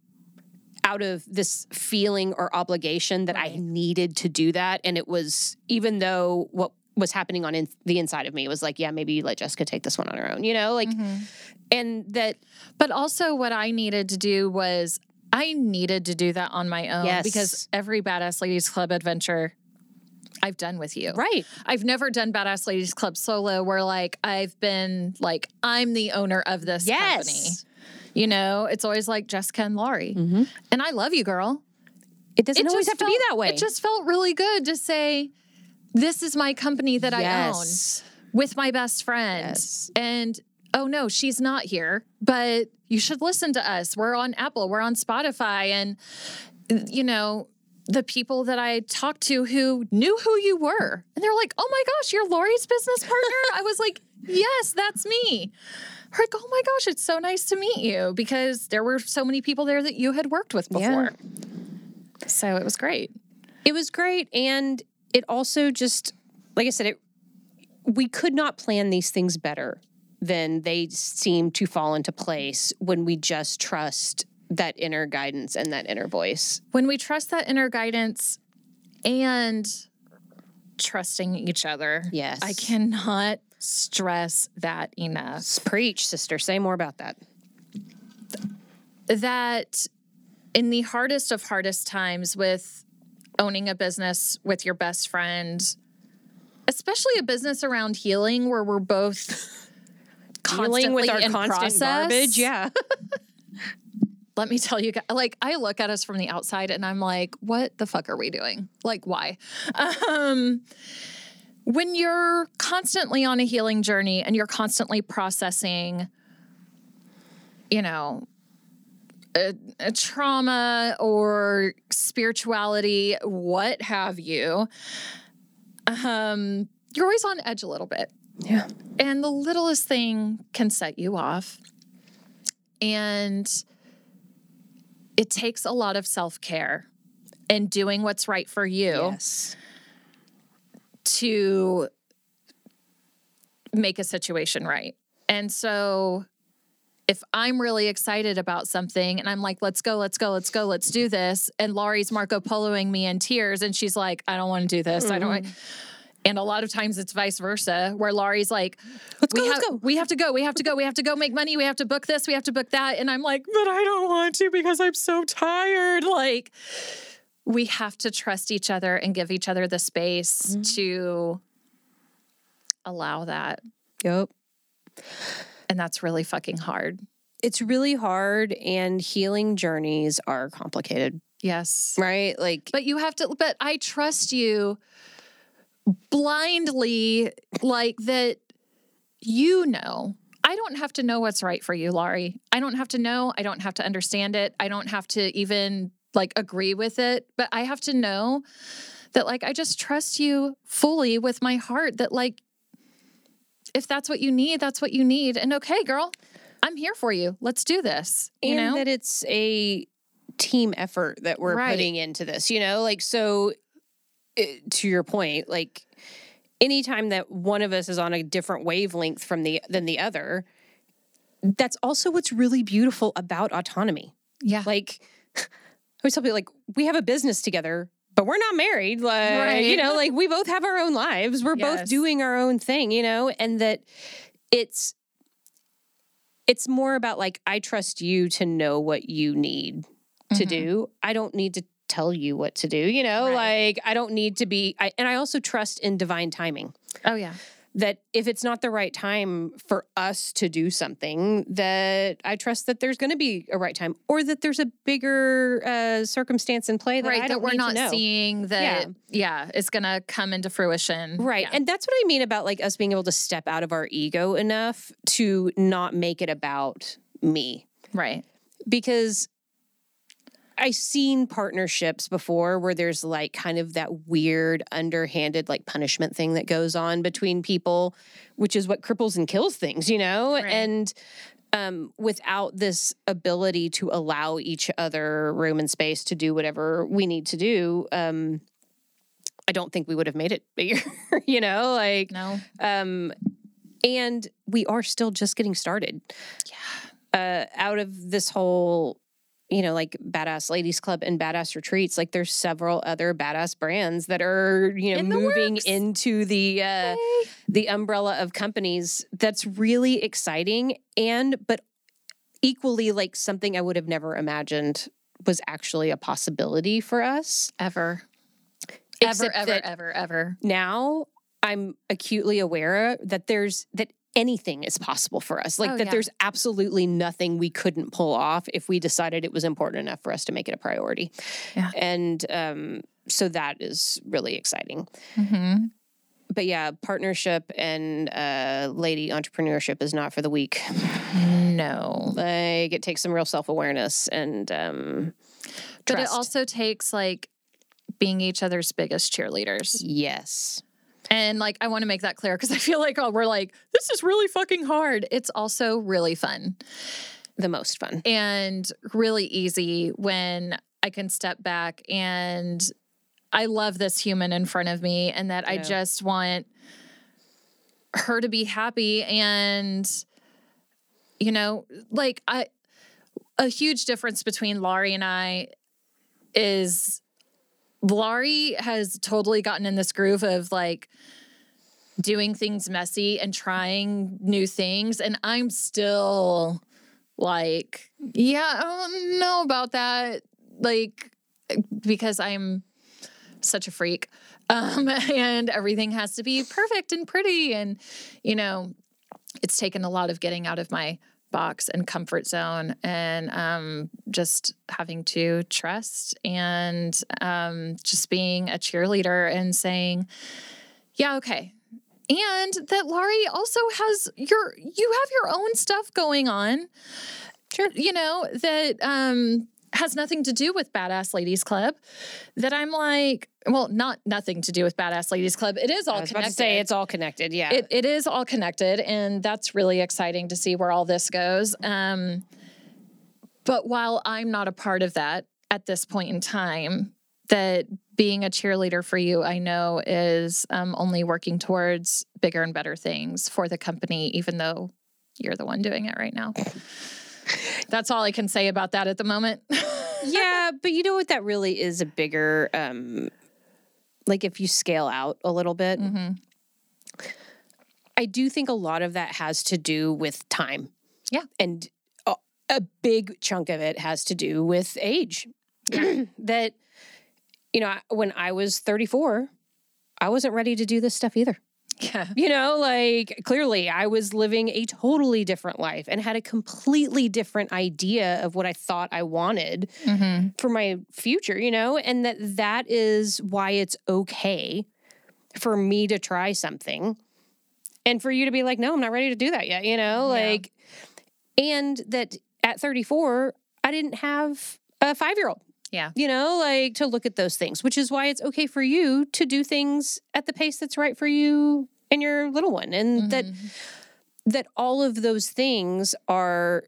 out of this feeling or obligation that I needed to do that. And it was, even though what was happening on in, the inside of me was like, yeah, maybe let Jessica take this one on her own, you know? Like, Mhm. and that, But also, what I needed to do was I needed to do that on my own Yes. because every Badass Ladies Club adventure I've done with you. right. I've never done Badass Ladies Club solo where like I've been like I'm the owner of this company. You know, it's always like Jessica and Laurie. Mhm. And I love you, girl. It doesn't It always have to be that way. It just felt really good to say, this is my company that I own with my best friend. Yes. And oh no, she's not here, but you should listen to us. We're on Apple, we're on Spotify. And, you know, the people that I talked to who knew who you were, and they're like, oh my gosh, you're Laurie's business partner? I was like, yes, that's me. They're like, oh my gosh, it's so nice to meet you because there were so many people there that you had worked with Yeah. before. So it was great. It was great. And it also just, like I said, it, we could not plan these things better than they seem to fall into place when we just trust that inner guidance and that inner voice. when we trust that inner guidance and trusting each other. Yes. I cannot stress that enough. Preach, sister. Say more about that. That in the hardest of hardest times with owning a business with your best friend, especially a business around healing where we're both Dealing with our in constant process, garbage. Yeah. let me tell you guys, like I look at us from the outside and I'm like, what the fuck are we doing? Like, why? Um, when you're constantly on a healing journey and you're constantly processing, you know, a, a trauma or spirituality, what have you, um, you're always on edge a little bit. Yeah. And the littlest thing can set you off. And it takes a lot of self care and doing what's right for you Yes. to make a situation right. And so if I'm really excited about something and I'm like, let's go, let's go, let's go, let's do this. And Laurie's Marco Poloing me in tears and she's like, I don't want to do this. I don't hmm. want. And a lot of times it's vice versa, where Laurie's like, Let's we go, have, let's go. we have to go, we have to go, we have to go make money, we have to book this, we have to book that. And I'm like, but I don't want to because I'm so tired. Like, we have to trust each other and give each other the space mm-hmm. to allow that. Yep. And that's really fucking hard. It's really hard, and healing journeys are complicated, Yes. right? Like, But you have to, but I trust you blindly, like that you know. I don't have to know what's right for you, Laurie. I don't have to know. I don't have to understand it. I don't have to even like agree with it. But I have to know that, like, I just trust you fully with my heart that, like, if that's what you need, that's what you need. And okay, girl, I'm here for you. Let's do this. You and know? that it's a team effort that we're Right. putting into this, you know? Like, so it, to your point, like, anytime that one of us is on a different wavelength from the than the other, that's also what's really beautiful about autonomy. yeah. Like, I always tell people, like, we have a business together, but we're not married. Like, you know, like we both have our own lives. We're both doing our own thing, you know, and that it's it's more about like I trust you to know what you need to Mhm. do. I don't need to tell you what to do, you know, Right. like I don't need to be I, and I also trust in divine timing Oh, yeah. That if it's not the right time for us to do something that i trust that there's going to be a right time or that there's a bigger uh, circumstance in play that right I don't that we're not to seeing that yeah, it's gonna come into fruition. Right Yeah. and that's what i mean about like us being able to step out of our ego enough to not make it about me. Right. Because I've seen partnerships before where there's like kind of that weird underhanded like punishment thing that goes on between people, which is what cripples and kills things, you know? Right. And um, without this ability to allow each other room and space to do whatever we need to do, um, I don't think we would have made it bigger, you know? Like, no um, and we are still just getting started. Yeah. Uh, out of this whole, you know, like Badass Ladies Club and Badass Retreats, like there's several other badass brands that are, you know, In moving works. into the uh, the umbrella of companies. That's really exciting, and but equally like something I would have never imagined was actually a possibility for us. ever ever Except ever that- ever ever now I'm acutely aware that there's that anything is possible for us. Like Oh, that yeah. there's absolutely nothing we couldn't pull off if we decided it was important enough for us to make it a priority. Yeah. And um so that is really exciting. mm-hmm. But yeah, partnership and uh lady entrepreneurship is not for the weak. no Like it takes some real self-awareness and um but it also takes like being each other's biggest cheerleaders yes. And like i want to make that clear because i feel like oh, we're like this is really fucking hard it's also really fun The most fun. and really easy when I can step back and I love this human in front of me and that I Yeah. just want her to be happy and you know like I a huge difference between Laurie and I is Laurie has totally gotten in this groove of like doing things messy and trying new things and I'm still like yeah i don't know about that like because i'm such a freak um and everything has to be perfect and pretty and you know it's taken a lot of getting out of my box and comfort zone and um just having to trust and um just being a cheerleader and saying yeah okay and that Laurie also has your you have your own stuff going on Sure. you know, that um has nothing to do with Badass Ladies Club. That I'm like, well, not nothing to do with Badass Ladies Club. It is all I was about connected. to say it's all connected. Yeah. it, it is all connected and that's really exciting to see where all this goes um, but while i'm not a part of that at this point in time that being a cheerleader for you i know is um, only working towards bigger and better things for the company even though you're the one doing it right now that's all i can say about that at the moment yeah, but you know what? That really is a bigger, um, like if you scale out a little bit, Mhm. I do think a lot of that has to do with time. Yeah. And a, a big chunk of it has to do with age. that, you know, when I was 34, I wasn't ready to do this stuff either. Yeah You know, like clearly I was living a totally different life and had a completely different idea of what I thought I wanted hmm for my future, you know, and that that is why it's okay for me to try something and for you to be like, no, I'm not ready to do that yet, you know, Yeah. like, and that at 34, I didn't have a five year old. Yeah. You know, like to look at those things, which is why it's okay for you to do things at the pace that's right for you and your little one. And that Mhm. that all of those things are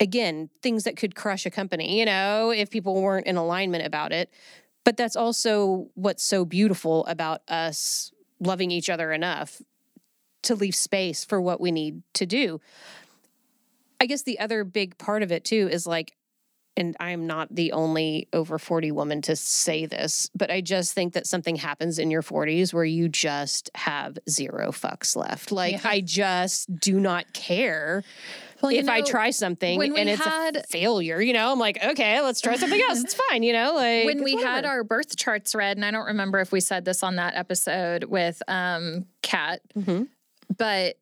again things that could crush a company you know if people weren't in alignment about it but that's also what's so beautiful about us loving each other enough to leave space for what we need to do i guess the other big part of it too is like and I'm not the only over 40 woman to say this, but I just think that something happens in your 40s where you just have zero fucks left. Like, Yeah. I just do not care Well, if I try something and it's had- a failure. You know, I'm like, okay, let's try something else. It's fine. You know, like when we had our birth charts read, and I don't remember if we said this on that episode with um Kat, Mhm. but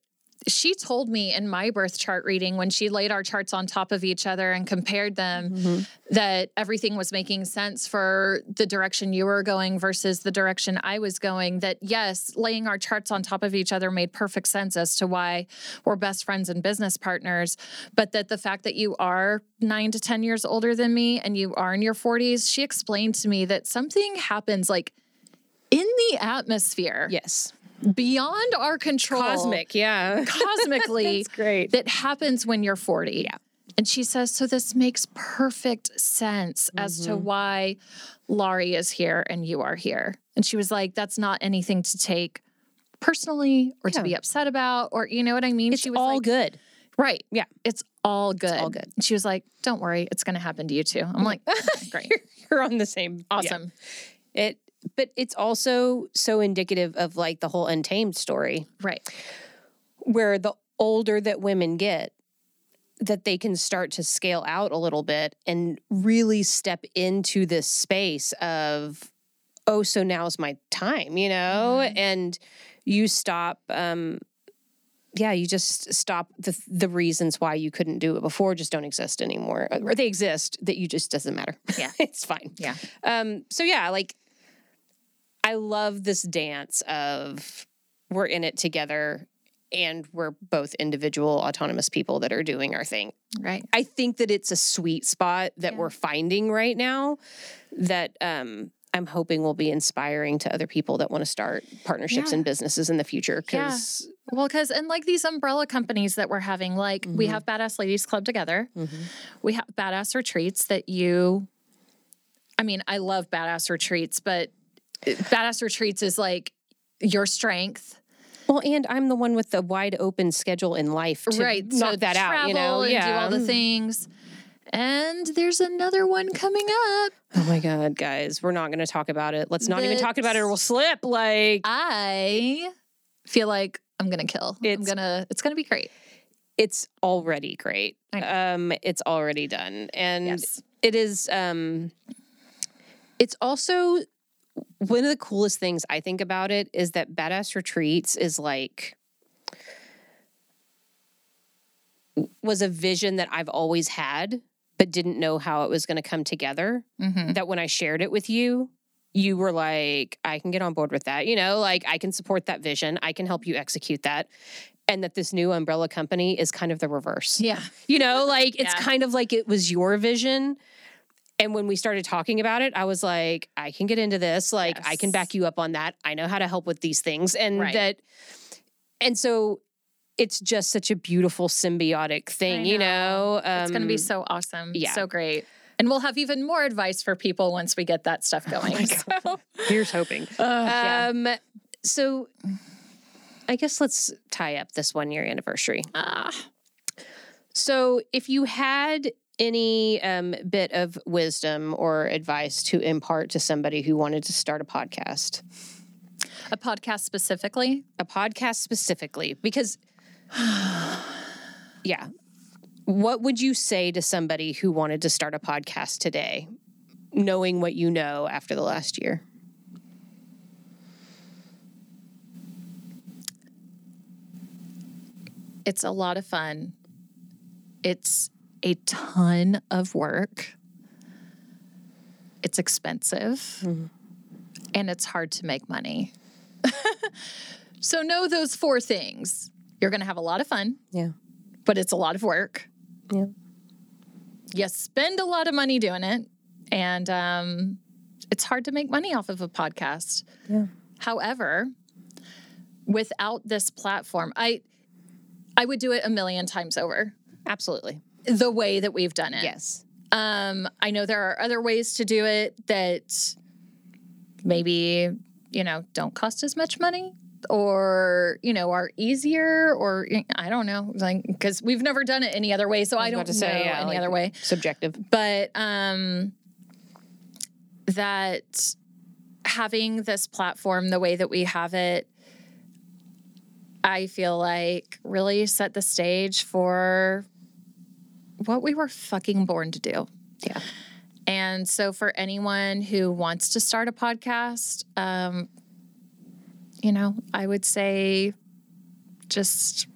she told me in my birth chart reading when she laid our charts on top of each other and compared them Mhm. that everything was making sense for the direction you were going versus the direction I was going. That yes, laying our charts on top of each other made perfect sense as to why we're best friends and business partners. But that the fact that you are nine to 10 years older than me and you are in your 40s, she explained to me that something happens like in the atmosphere yes, beyond our control. cosmic. Yeah, Cosmically That's great. that happens when you're 40. Yeah. And she says, so this makes perfect sense as to Mm-hmm. why Laurie is here and you are here. And she was like, that's not anything to take personally or Yeah. to be upset about, or you know what I mean? It's she was all like, good. right. Yeah. It's all good. all good. And she was like, don't worry, it's going to happen to you too. I'm like, great. You're on the same. yeah. Awesome. It, but it's also so indicative of like the whole untamed story. Right. where the older that women get that they can start to scale out a little bit and really step into this space of oh so now's my time you know Mhm. and you stop um yeah you just stop the the reasons why you couldn't do it before just don't exist anymore or they exist that you just doesn't matter Yeah. it's fine Yeah. um so yeah like i love this dance of we're in it together and we're both individual autonomous people that are doing our thing Right. i think that it's a sweet spot that Yeah. we're finding right now that um i'm hoping will be inspiring to other people that want to start partnerships Yeah. and businesses in the future Yeah. because Well, because, and like these umbrella companies that we're having, like we Mhm. have Badass Ladies Club together. We have badass retreats that you, I mean, I love badass retreats, but badass retreats is like your strength. well and i'm the one with the wide open schedule in life to right. knock to that out you know yeah do all the things. And there's another one coming up. oh my god guys we're not going to talk about it let's not even talk about it or we'll slip like I feel like I'm gonna kill. I'm It's- gonna. It's gonna be great. it's already great. Um, it's already done, and Yes. it is. Um, it's also one of the coolest things I think about it is that Badass Retreats is like was a vision that I've always had, but didn't know how it was going to come together. Mm-hmm. That when I shared it with you. You were like, I can get on board with that. You know, like I can support that vision. I can help you execute that. and that this new umbrella company is kind of the reverse. Yeah. You know, like it's Yeah. kind of like it was your vision. And when we started talking about it, I was like, I can get into this. Like, I can back you up on that. I know how to help with these things. And Right. that, and so it's just such a beautiful symbiotic thing, I you know. know? It's going to be Um, so awesome. yeah. So great. And we'll have even more advice for people once we get that stuff going. so, Here's hoping. yeah. Um, so I guess let's tie up this one year anniversary. Ah, So, if you had any um, bit of wisdom or advice to impart to somebody who wanted to start a podcast, a podcast specifically. a podcast specifically, because, yeah, what would you say to somebody who wanted to start a podcast today, knowing what you know after the last year? It's a lot of fun. It's a ton of work. It's expensive and it's hard to make money. so, know those four things. You're going to have a lot of fun, Yeah. but it's a lot of work. Yeah. You spend a lot of money doing it, and um, it's hard to make money off of a podcast. Yeah. However, without this platform, I I would do it a million times over Absolutely. The way that we've done it. Yes. Um, I know there are other ways to do it that maybe, you know, don't cost as much money or, you know, are easier or I don't know, like because we've never done it any other way, so I, was don't to say, know yeah, any like- other way. Subjective. But um that having this platform the way that we have it I feel like really set the stage for what we were fucking born to do. Yeah. And so, for anyone who wants to start a podcast, um, you know, I would say just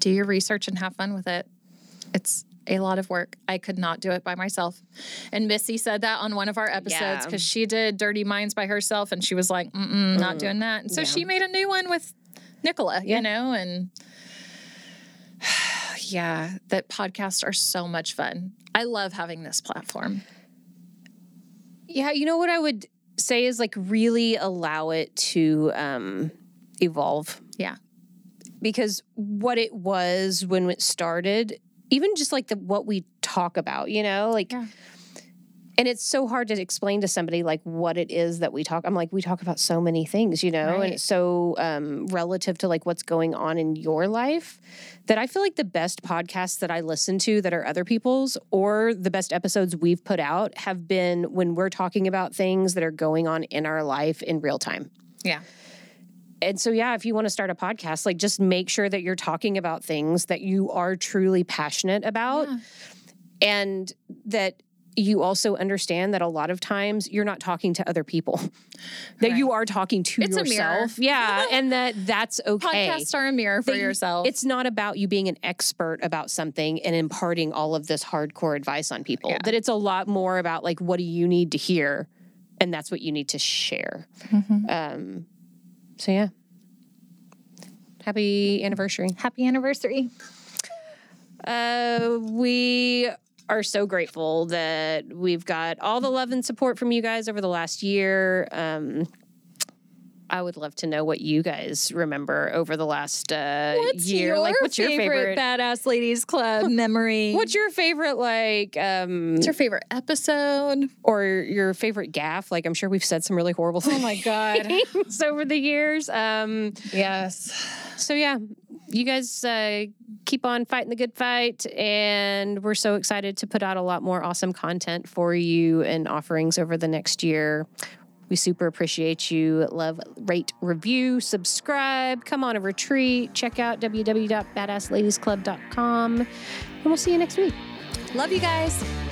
do your research and have fun with it. It's a lot of work. I could not do it by myself. And Missy said that on one of our episodes Yeah. because she did Dirty Minds by herself and she was like, Mm-mm, not Mm. doing that. And so Yeah. she made a new one with Nicola, Yeah. you know, and yeah, that podcasts are so much fun. I love having this platform. Yeah, you know what I would say is like really allow it to um evolve. Yeah. Because what it was when it started, even just like the what we talk about, you know, like Yeah. And it's so hard to explain to somebody like what it is that we talk. I'm like, we talk about so many things, you know, and it's so um, relative to like what's going on in your life that I feel like the best podcasts that I listen to that are other people's or the best episodes we've put out have been when we're talking about things that are going on in our life in real time. Yeah. And so, yeah, if you want to start a podcast, like just make sure that you're talking about things that you are truly passionate about Yeah. and that you also understand that a lot of times you're not talking to other people. That you are talking to It's yourself. Yeah and that that's okay. Podcasts are a mirror for yourself. it's not about you being an expert about something and imparting all of this hardcore advice on people. Yeah. that it's a lot more about like what do you need to hear? And that's what you need to share. Mm-hmm. um so yeah. Happy anniversary. Happy anniversary. uh, we are so grateful that we've got all the love and support from you guys over the last year. Um, I would love to know what you guys remember over the last uh, year. like, what's your favorite? Badass Ladies Club memory? What's your favorite like um What's your favorite episode? or your favorite gaff? Like I'm sure we've said some really horrible things Oh my God. over the years. Um yes. so yeah, you guys uh, keep on fighting the good fight, and we're so excited to put out a lot more awesome content for you and offerings over the next year. We super appreciate you. Love, rate, review, subscribe, come on a retreat, check out www.badassladiesclub.com, and we'll see you next week. Love you guys.